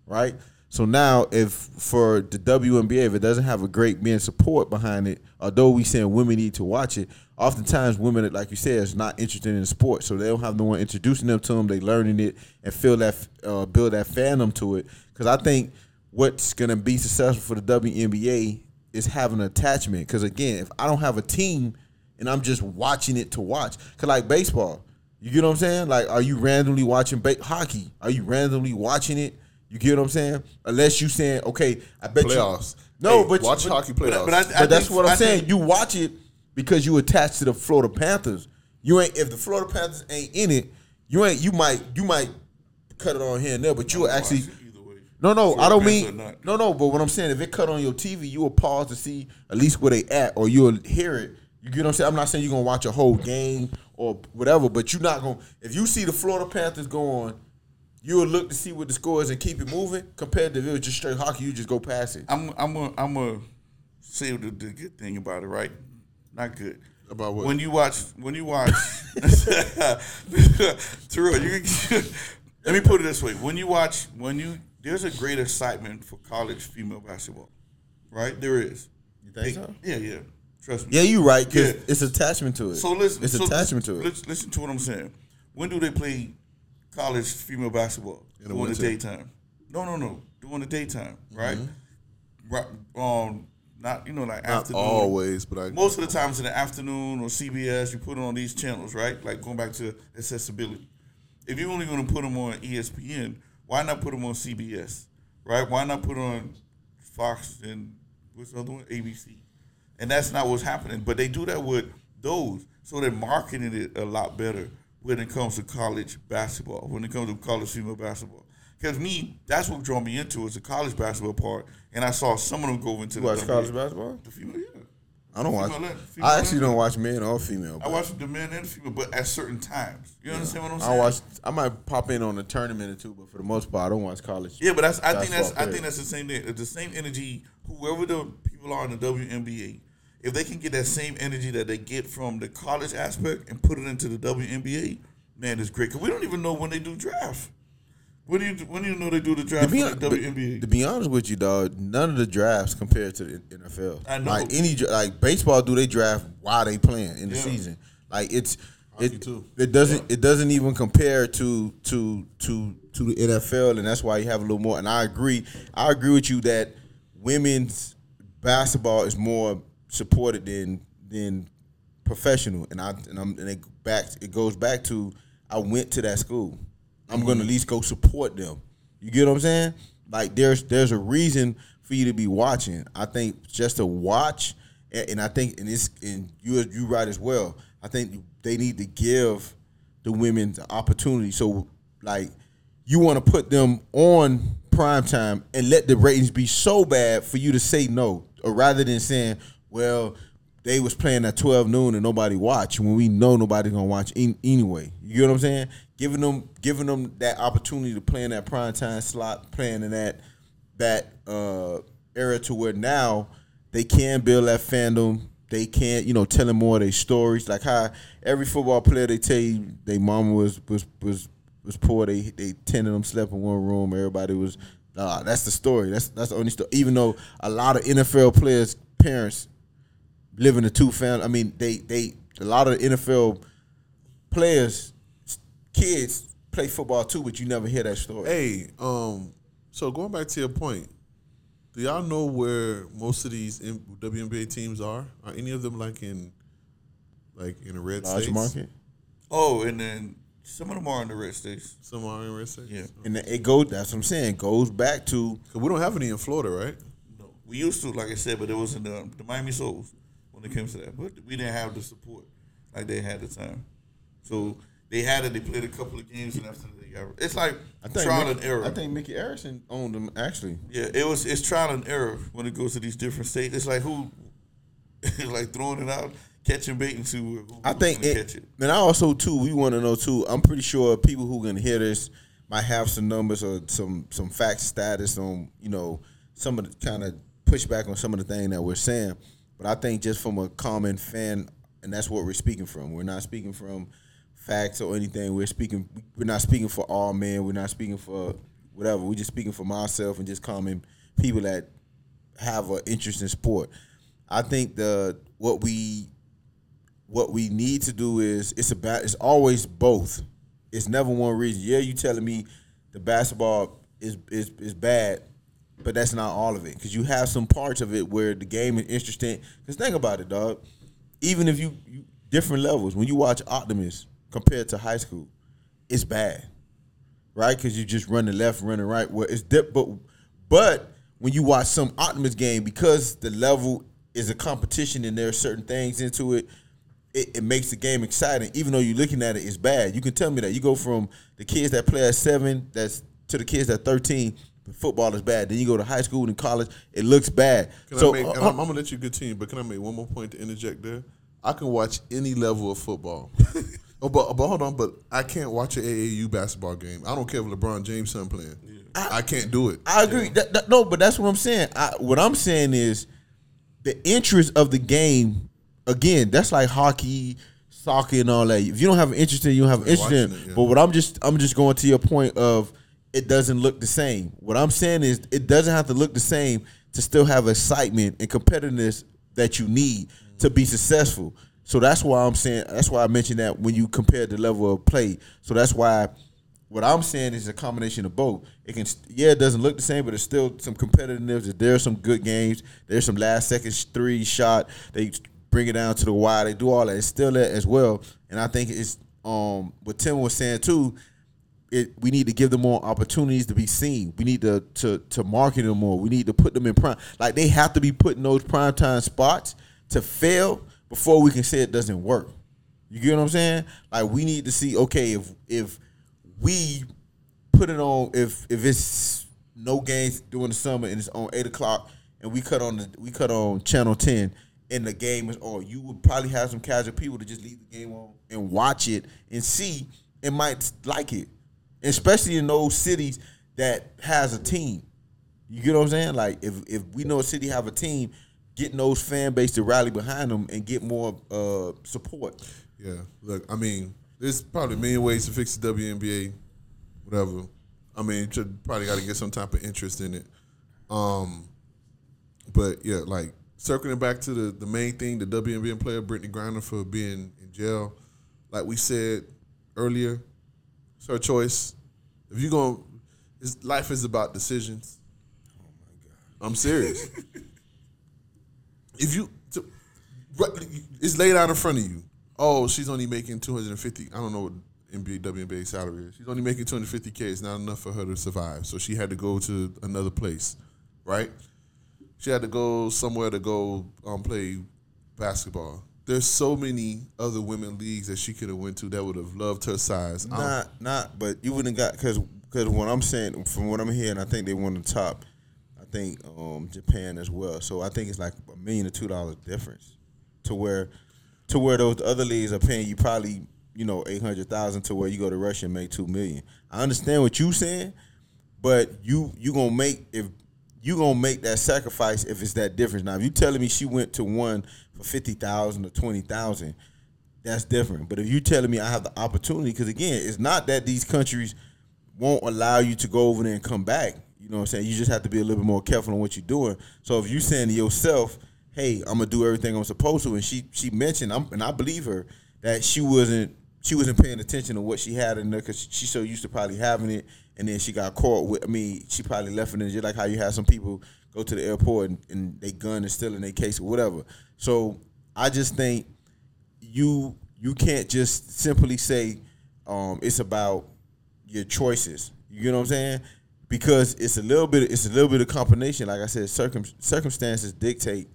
right? So now, if for the WNBA, if it doesn't have a great men support behind it, although we saying women need to watch it, oftentimes women, like you said, is not interested in the sport, so they don't have no one introducing them to them. They learning it and feel that uh, build that fandom to it. Because I think what's gonna be successful for the WNBA is having an attachment. Because again, if I don't have a team and I'm just watching it to watch, because like baseball, you get what I'm saying? Like, are you randomly watching ba- hockey? Are you randomly watching it? You get what I'm saying? Unless you saying, okay, I bet playoffs. you. No, Hey, but watch but, hockey playoffs. but I- But that's think- what I'm I saying. think- you watch it because you attached to the Florida Panthers. You ain't if the Florida Panthers ain't in it. You ain't. You might. You might cut it on here and there, but you will actually. Either way. No, no, Florida I don't Panthers mean no, no. But what I'm saying, if it cut on your TV, you will pause to see at least where they at, or you'll hear it. You get what I'm saying? I'm not saying you're gonna watch a whole game or whatever, but you're not gonna. If you see the Florida Panthers go on, you will look to see what the score is and keep it moving. Compared to if it was just straight hockey, you just go past it. I'm I'm a, I'm a say the, the good thing about it, right? Not good. About what? When you watch when you watch *laughs* *laughs* Terrell, you *laughs* let me put it this way. When you watch when you there's a great excitement for college female basketball. Right? There is. You think so? Yeah, yeah. Trust me. Yeah, you're right. Cause Yeah. it's attachment to it. So listen, it's so attachment to it. Listen, listen to what I'm saying. When do they play college female basketball? In the during the daytime. No, no, no. During the daytime, right? Right. Um, not you know like Mm-hmm. not afternoon. always, but I Most of the times in the afternoon or CBS, you put it on these channels, right? Like going back to accessibility. If you're only going to put them on ESPN, why not put them on CBS, right? Why not put on Fox and what's the other one? ABC. And that's not what's happening. But they do that with those, so they're marketing it a lot better when it comes to college basketball, when it comes to college female basketball. Because me, that's what drew me into is the college basketball part, and I saw some of them go into You the watch college basketball? The female, yeah. I don't watch. Female led- female I actually led. don't watch men or female. I watch the men and the female, but at certain times. You understand what I'm saying? I watch. I might pop in on a tournament or two, but for the most part, I don't watch college. Yeah, but that's. I think that's. Basketball I think that's the same thing. It's The same energy. Whoever the people are in the WNBA, if they can get that same energy that they get from the college aspect and put it into the WNBA, man, it's great. Cause we don't even know when they do draft. When do you when do you know they do the To draft be, for the WNBA? to be honest with you, dog, none of the drafts compared to the NFL. I know. Like any like baseball, do they draft while they playing in the Yeah. season? Like it's Hockey it, too. it doesn't it doesn't even compare to to to to the NFL, and that's why you have a little more. And I agree, I agree with you that women's basketball is more supported than than professional. And I and I'm and it back it goes back to I went to that school. I'm gonna at least go support them. You get what I'm saying? Like there's there's a reason for you to be watching. I think just to watch, and, and I think and it's and you you right as well. I think they need to give the women the opportunity. So like you want to put them on prime time and let the ratings be so bad for you to say no, or rather than saying, well, they was playing at twelve noon and nobody watched when we know nobody's gonna watch in, anyway. You know what I'm saying? Giving them giving them that opportunity to play in that prime time slot, playing in that that uh era to where now they can build that fandom. They can't, you know, telling more of their stories. Like how every football player they tell you their mama was was was was poor. They they ten of them slept in one room. Everybody was. Uh, that's the story. That's that's the only story. Even though a lot of NFL players' parents live in a two family. I mean, they they a lot of NFL players, kids play football too, but you never hear that story. Hey, um, so going back to your point, do y'all know where most of these M- WNBA teams are? Are any of them like in, like in the red Large states? market, Oh, and then some of them are in the red states. Some are in red states. Yeah. and it goes. That's what I'm saying. Goes back to 'Cause we don't have any in Florida, right? No, we used to, like I said, but it was in the, the Miami Sols when it came to that. But we didn't have the support like they had the time. So they had it. They played a couple of games, and after they got it's like trial Mickey, and error. I think Micky Arison owned them actually. yeah, it was it's trial and error when it goes to these different states. It's like who, it's *laughs* like throwing it out, catching bait, and see who, I think it, catch it. and I also too. We want to know too. I'm pretty sure people who can hear this might have some numbers or some some fact status on you know some of the kind of pushback on some of the thing that we're saying. But I think just from a common fan, and that's what we're speaking from. We're not speaking from facts or anything. We're speaking. We're not speaking for all men. We're not speaking for whatever. We're just speaking for myself and just common people that have an interest in sport. I think the what we what we need to do is it's about it's always both. It's never one reason. Yeah, you telling me the basketball is is is bad, but that's not all of it because you have some parts of it where the game is interesting. Because think about it, dog. Even if you, you different levels when you watch Optimist compared to High School, it's bad, right? Because you just running left, running right. Well, it's dip, but but when you watch some Optimist game, because the level is a competition and there are certain things into it, it, it, makes the game exciting. Even though you're looking at it, it's bad. You can tell me that. You go from the kids that play at seven, that's to the kids that 13, football is bad. Then you go to high school and college, it looks bad. Can so I make, uh, and I'm, I'm gonna let you continue, but can I make one more point to interject there? I can watch any level of football. *laughs* oh, but, but hold on, but I can't watch an AAU basketball game. I don't care if LeBron James son playing. I, can't do it. I agree. That, that- no, but that's what I'm saying. I, what I'm saying is the interest of the game. Again, that's like hockey, soccer, and all that. If you don't have an interest in, it, you don't have an interest in. it, yeah. But what I'm just, I'm just going to your point of it doesn't look the same. What I'm saying is it doesn't have to look the same to still have excitement and competitiveness that you need to be successful. So that's why I'm saying. That's why I mentioned that when you compare the level of play. So that's why what I'm saying is a combination of both. It can, yeah, it doesn't look the same, but it's still some competitiveness. There's some good games. There's some last second three shot. They bring it down to the wire. They do all that. It's still there as well. And I think it's um what Tim was saying too. It we need to give them more opportunities to be seen. We need to to to market them more. We need to put them in prime. Like they have to be put in those prime time spots to fail before we can say it doesn't work. You get what I'm saying? Like we need to see okay if if we put it on if if it's no games during the summer and it's on eight o'clock and we cut on the we cut on channel ten and the game is on, you would probably have some casual people to just leave the game on and watch it and see and might like it. Especially in those cities that has a team. You get what I'm saying? Like if if we know a city have a team, getting those fan base to rally behind them and get more uh, support. Yeah, look, I mean, there's probably a million ways to fix the WNBA, whatever. I mean, you probably got to get some type of interest in it. Um, but yeah, like circling back to the the main thing, the WNBA player Brittney Griner for being in jail. like we said earlier, it's her choice. If you going life is about decisions. Oh my god. I'm serious. if you to, it's laid out in front of you. Oh, she's only making 250. I don't know what NBA WNBA salary is. She's only making 250k. It's not enough for her to survive. So she had to go to another place, right? She had to go somewhere to go um, play basketball. There's so many other women leagues that she could have went to that would have loved her size. Not, not, but you wouldn't got because because what I'm saying from what I'm hearing, I think they won the top. I think um, Japan as well. So I think it's like a million or two dollars difference to where to where those other leagues are paying you probably you know eight hundred thousand to where you go to Russia and make two million. I understand what you're saying, but you you gonna make if you gonna make that sacrifice if it's that difference. Now, if you telling me she went to one for fifty thousand or twenty thousand, that's different. But if you telling me I have the opportunity, because again, it's not that these countries won't allow you to go over there and come back. You know what I'm saying? You just have to be a little bit more careful on what you're doing. So if you saying to yourself, "Hey, I'm gonna do everything I'm supposed to," and she she mentioned, I'm, and I believe her that she wasn't she wasn't paying attention to what she had in there because she's so used to probably having it, and then she got caught with. I mean, she probably left it in just like how you have some people go to the airport and, and they gun is still in their case or whatever. So I just think you you can't just simply say um, it's about your choices. You know what I'm saying? Because it's a little bit it's a little bit of combination. Like I said, circum, circumstances dictate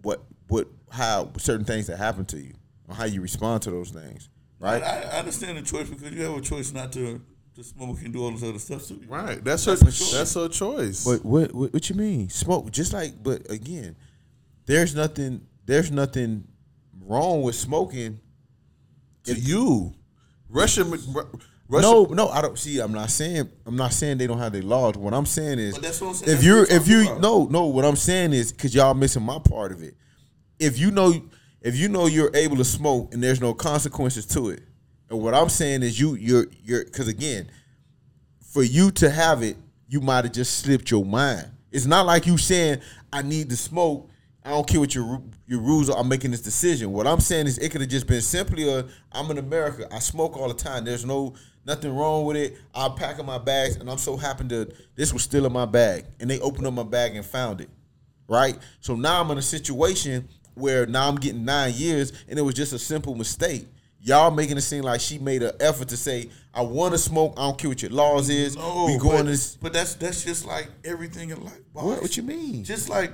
what what how certain things that happen to you or how you respond to those things. Right? I, I understand the choice because you have a choice not to to smoke and do all this other stuff too. right. That's her. That's a choice. That's her choice. But what, what what you mean? Smoke just like but again, there's nothing there's nothing wrong with smoking. to you, Russia. Russia No, no, I don't see. I'm not saying. I'm not saying they don't have their laws. What I'm saying is, that's what I'm saying. if That's you're, what I'm if you, about. no, no, what I'm saying is, because y'all missing my part of it. If you know, if you know you're able to smoke and there's no consequences to it, and what I'm saying is, you, you're, you're, because again, for you to have it, you might have just slipped your mind. It's not like you saying, I need to smoke. I don't care what your your rules are. I'm making this decision. What I'm saying is, it could have just been simply a, I'm in America. I smoke all the time. There's no nothing wrong with it. I pack in my bags, and I'm so happy to. This was still in my bag, and they opened up my bag and found it. Right. So now I'm in a situation where now I'm getting nine years, and it was just a simple mistake. Y'all making it seem like she made an effort to say, "I want to smoke. I don't care what your laws is. No, we going but, this." but that's that's just like everything in life. boss. What? What you mean? Just like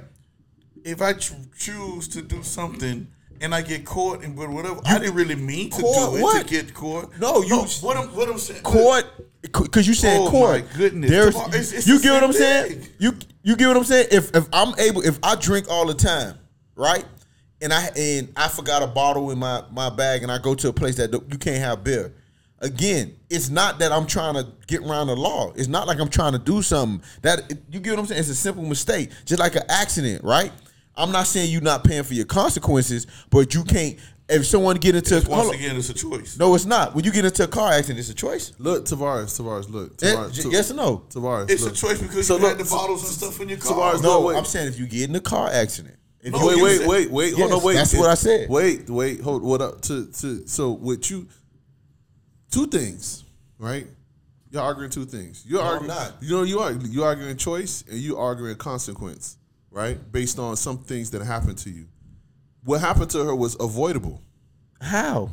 if I ch- choose to do something and I get caught and but whatever, I didn't really mean to do it what? to get caught. No, you- what I'm what I'm saying. court because you said Oh, court. my goodness. There's, it's- it's you get what I'm saying? You you get what I'm saying? If if I'm able, if I drink all the time, right? And I and I forgot a bottle in my my bag, and I go to a place that you can't have beer. Again, it's not that I'm trying to get around the law. It's not like I'm trying to do something that you get what I'm saying. It's a simple mistake, just like an accident, right? I'm not saying you're not paying for your consequences, but you can't. If someone get into Once hold on. again, it's a choice. no, it's not. When you get into a car accident, it's a choice. Look, Tavares, Tavares, look. Eh, Tavares, j- T- yes or no? Tavares. It's look. a choice because So you look, had the so- bottles and stuff in your car. Tavares, No, No, wait. I'm saying if you get in a car accident. If No, you, Wait, wait, wait, wait. Hold on, wait. that's what I said. Wait, wait, hold. What up? To to so with you, two things, right? You're arguing two things. You're No, arguing. not. You know, you are you arguing choice and you arguing consequence, right? Based on some things that happened to you. What happened to her was avoidable. how?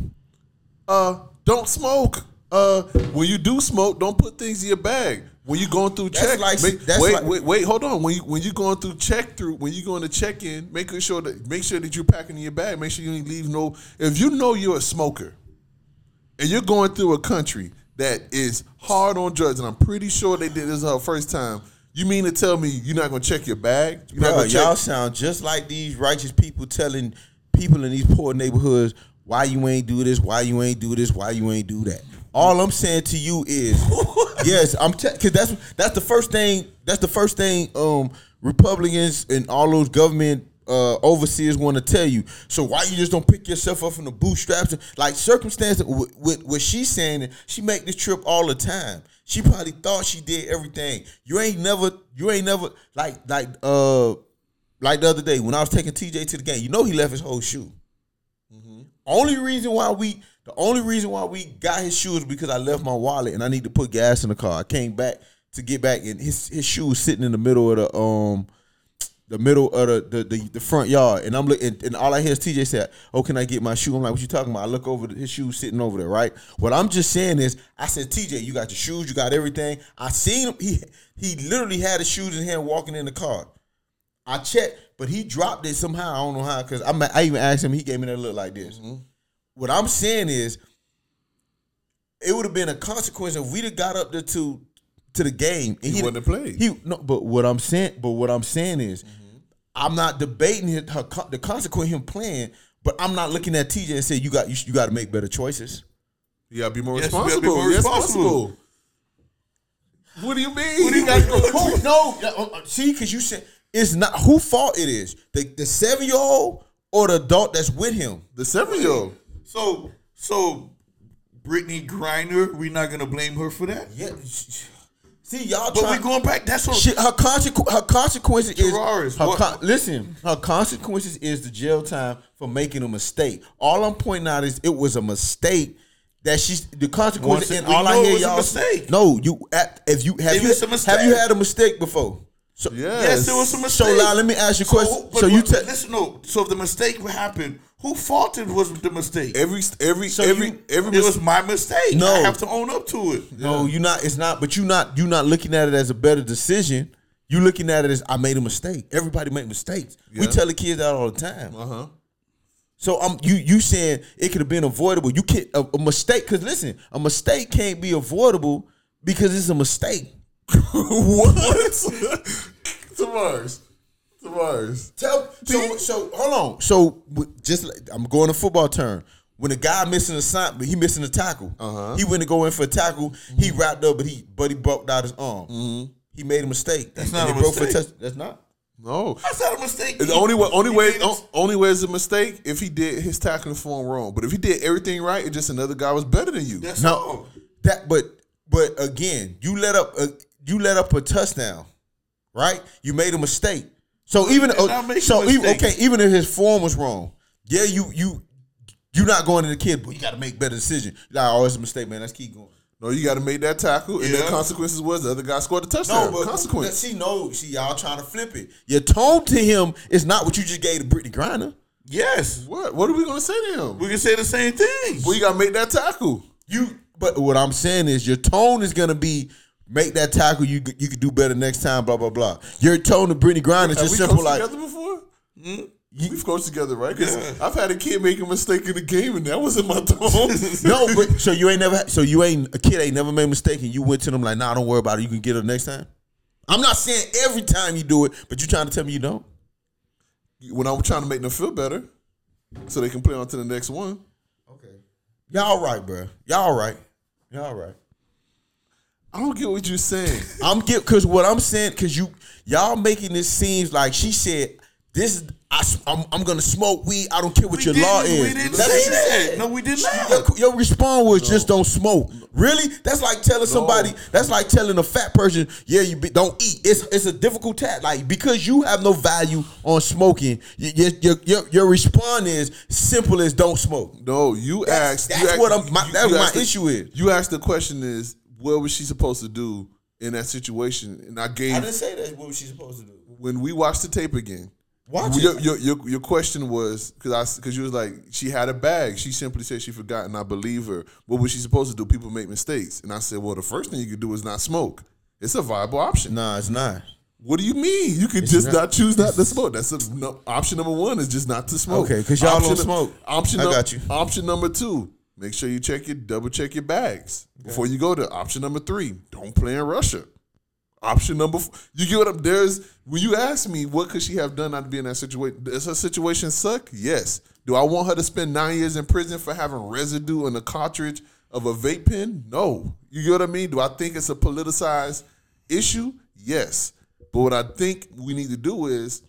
Uh, don't smoke. Uh, when you do smoke, don't put things in your bag. When you going through check, like- make- that's wait, like- wait, wait, hold on. When you when you going through check through, when you going to check in, making sure that make sure that you're packing in your bag. Make sure you ain't leave no. If you know you're a smoker, and you're going through a country that is hard on drugs, and I'm pretty sure they did this her first time. You mean to tell me you're not gonna check your bag? You're Bro, y'all sound just like these righteous people telling people in these poor neighborhoods why you ain't do this, why you ain't do this, why you ain't do that. All I'm saying to you is, *laughs* yes, I'm because that's that's the first thing. That's the first thing. Um, Republicans and all those government uh, overseers want to tell you. So why you just don't pick yourself up from the bootstraps? And, like circumstances with, with what she's saying, she make this trip all the time. She probably thought she did everything. You ain't never. You ain't never like like uh like the other day when I was taking TJ to the game. You know he left his whole shoe. Mm-hmm. Only reason why we The only reason why we got his shoes because I left my wallet and I need to put gas in the car. I came back to get back and his his shoe was sitting in the middle of the um the middle of the the, the, the front yard and I'm looking and all I hear is TJ said, "Oh, can I get my shoe?" I'm like, "What you talking about?" I look over his shoes sitting over there, right? What I'm just saying is, I said, "TJ, you got your shoes, you got everything." I seen him. He he literally had his shoes in hand walking in the car. I checked, but he dropped it somehow. I don't know how because I I even asked him. He gave me that look like this. What I'm saying is, it would have been a consequence if we'd have got up there to to the game and He wouldn't have played. He no, but what I'm saying, but what I'm saying is, I'm not debating his, her, the consequence of him playing, but I'm not looking at TJ and say you got you, you got to make better choices. You gotta be more Yes, you gotta be responsible. more Yes, responsible. responsible. What do you mean? What do you gotta mean? go- Who, no, uh, uh, see, because you said it's not who fault it is the the seven year old or the adult that's with him. The seven year old. So so Brittney Griner, we're not gonna blame her for that. Yeah, see y'all But trying. we going back. That's what. She, her consequence, her consequences Gerards, is her con- listen. Her consequences is the jail time for making a mistake. All I'm pointing out is it was a mistake that she's the consequences. Once And we all I know it hear was y'all mistake. No, you at, if you have If you have you had a mistake before? So Yes. Yes, it was a mistake. So now let me ask you a question. but- So, you but tell listen, no. So if the mistake happened, who faulted was the mistake? Every every So every you- every it was my mistake. No. I have to own up to it. no, you're not. It's not. But you're not. You're not looking at it as a better decision. You're looking at it as I made a mistake. Everybody make mistakes. We tell the kids that all the time. uh huh. So I'm you you saying it could have been avoidable. You can't a, a mistake because listen, a mistake can't be avoidable because it's a mistake. *laughs* what? *laughs* Tomorrow's. Tell so so hold on. So just like, I'm going to football term. When a guy missing a sign, but he missing a tackle. Uh-huh. He went to go in for a tackle. He wrapped up, but he but he broke out his arm. He made a mistake. That's not a he broke for mistake. touch- That's not. No. That's not a mistake. The only way, only He way, only way is a mistake if he did his tackling form wrong. But if he did everything right, it's just another guy was better than you. That's No, that but but again, you let up a you let up a touchdown, right? You made a mistake. So even Did not make a so even, okay, even if his form was wrong, yeah, you you you're not going to the kid, but you got to make better decision. You're like, oh, it's a mistake, man. Let's keep going. No, you got to make that tackle, and the consequences was the other guy scored the touchdown. No, but consequence. See, no, see, y'all trying to flip it. Your tone to him is not what you just gave to Brittney Griner. Yes, What? What are we gonna say to him? we can say the same thing. Well, you got to make that tackle. You, but what I'm saying is your tone is gonna be make that tackle. You you could do better next time. Blah blah blah. Your tone to Brittney Griner is Have just we simple coached like together before? Hmm? We've coached together, right? Because I've had a kid make a mistake in the game, and that wasn't my tone. *laughs* no, but so you ain't never so you ain't a kid ain't never made a mistake and you went to them like nah don't worry about it you can get it next time. I'm not saying every time you do it, but you trying to tell me you don't. when I'm trying to make them feel better, so they can play on to the next one. Okay, y'all right, bro. Y'all right. Y'all right. I don't get what you're saying. I'm get because what I'm saying because you y'all making this seems like she said this is I, am I'm gonna smoke weed. I don't care what We your law is. That's what that. said. No, we did not. your response was just don't smoke. Really? That's like telling somebody. That's like telling a fat person, yeah, you be, don't eat. It's it's a difficult task. Like because you have no value on smoking, your your your, your response is simple as don't smoke. No, you That's- asked. that's you asked- what I'm- my- you- that's you what my the- issue is. You asked the question is what was she supposed to do in that situation, and I gave I didn't say that. what was she supposed to do. when we watched the tape again. Watch your. Your, your your question was because I because you was like she had a bag. She simply said she forgot, and I believe her. What was she supposed to do? People make mistakes, and I said, well, the first thing you could do is not smoke. It's a viable option. Nah, it's not. What do you mean? You could just not- not, choose not to smoke. That's a, no, option number one is just not to smoke. Okay, because y'all Option don't smoke. Option I got you. Option number two: make sure you check your double check your bags before you go to option number three. Don't play in Russia. Option number, f- you get what I'm. There's when you ask me what could she have done not to be in that situation. Does her situation suck? Yes. Do I want her to spend nine years in prison for having residue in a cartridge of a vape pen? No. You get what I mean? Do I think it's a politicized issue? Yes. But what I think we need to do is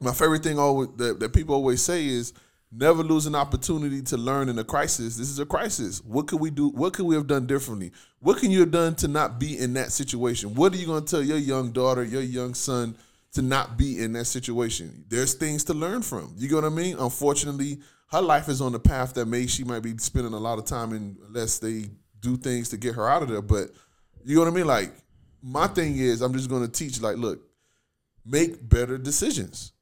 my favorite thing always that, that people always say is never lose an opportunity to learn in a crisis. This is a crisis. What could we do? What could we have done differently? What can you have done to not be in that situation? What are you going to tell your young daughter, your young son to not be in that situation. There's things to learn from. You get what I mean? Unfortunately, her life is on the path that may she might be spending a lot of time in unless they do things to get her out of there. But you know what I mean? Like my thing is, I'm just going to teach. Like, look, make better decisions.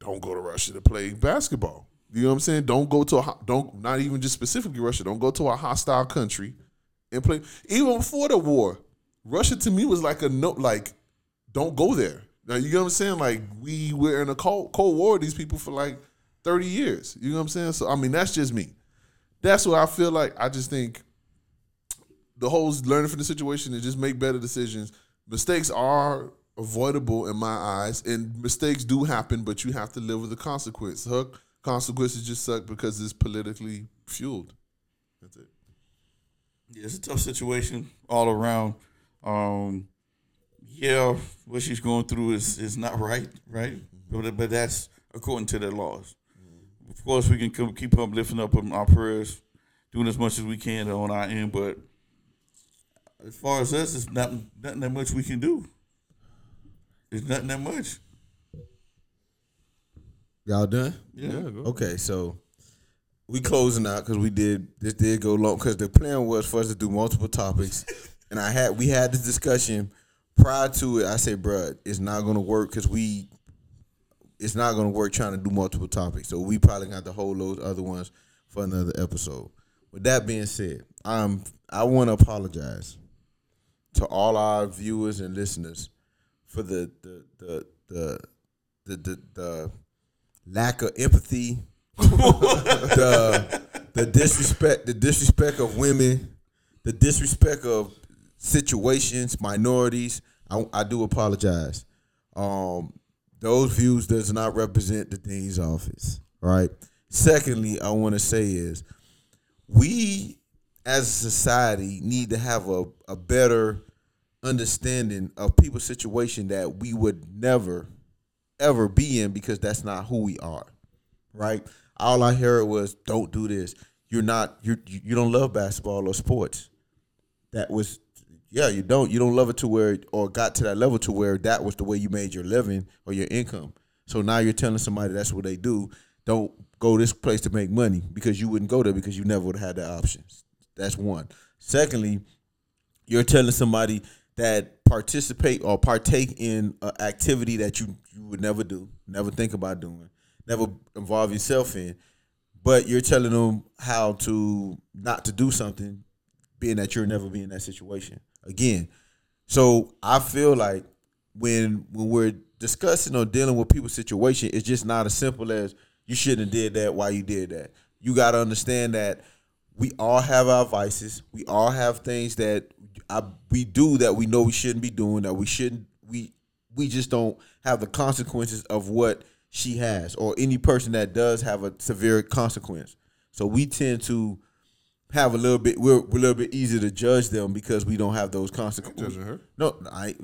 Don't go to Russia to play basketball. You know what I'm saying? Don't go to a don't not even just specifically Russia. Don't go to a hostile country and play. Even before the war, Russia to me was like a no, like don't go there. Now you know what I'm saying? Like we were in a cold cold war with these people for like 30 years. You know what I'm saying? So I mean that's just me. That's what I feel like. I just think the whole learning from the situation and just make better decisions. Mistakes are avoidable in my eyes, and mistakes do happen, but you have to live with the consequence. Her consequences just suck because it's politically fueled. That's it. Yeah, it's a tough situation all around. Um, yeah, what she's going through is, is not right, right? But, but that's according to their laws. Of course, we can come, keep up lifting up our prayers, doing as much as we can on our end. But as far as us, it's not nothing that much we can do. It's nothing that much. Y'all done? Yeah. Okay, so we closing out because we did this did go long because the plan was for us to do multiple topics, *laughs* and I had we had this discussion prior to it. I said, "Bruh, it's not gonna work because we it's not gonna work trying to do multiple topics. So we probably got to hold those other ones for another episode. With that being said, I'm I want to apologize to all our viewers and listeners for the the the the the, the, the lack of empathy, the the disrespect, the disrespect of women, the disrespect of situations, minorities. I, I do apologize. Um, those views does not represent the dean's office. Right. Secondly, I want to say is we as a society need to have a, a better understanding of people's situation that we would never ever be in because that's not who we are right? All i heard was don't do this. You're not you're, you don't love basketball or sports. That was yeah you don't you don't love it to where or got to that level to where that was the way you made your living or your income. So now you're telling somebody that's what they do don't go this place to make money because you wouldn't go there because you never would have had that option that's one. Secondly you're telling somebody that participate or partake in an activity that you, you would never do, never think about doing, never involve yourself in, but you're telling them how to not to do something, being that you're never be in that situation again. So I feel like when when we're discussing or dealing with people's situation, it's just not as simple as you shouldn't have did that. Why you did that? You got to understand that we all have our vices. We all have things that I, we do that we know we shouldn't be doing. That we shouldn't. We we just don't have the consequences of what she has, or any person that does have a severe consequence. So we tend to have a little bit. We're, we're a little bit easier to judge them because we don't have those consequences. judging her. No, I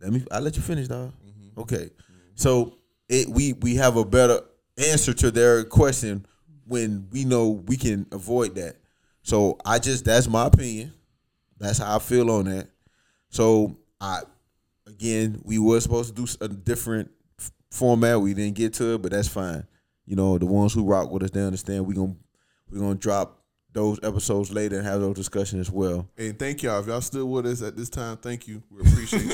let me. I let you finish, dog. Mm-hmm. Okay, so it we we have a better answer to their question when we know we can avoid that. So I just that's my opinion. That's how I feel on that. So I again we were supposed to do a different f- format. We didn't get to it, but that's fine. You know the ones who rock with us, they understand. We gonna we gonna drop those episodes later and have those discussions as well. And thank y'all. If y'all still with us at this time, thank you. We appreciate you. *laughs*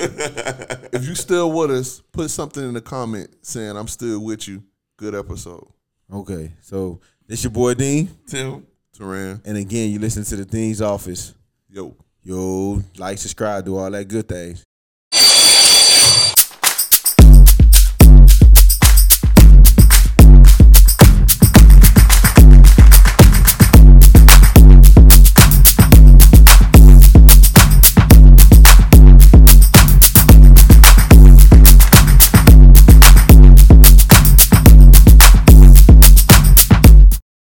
if you still with us, put something in the comment saying I'm still with you. Good episode. Okay, so this your boy Dean, Tim. Taran. and again you listen to the Dean's office. Yo. Yo, like, subscribe, do all that good things.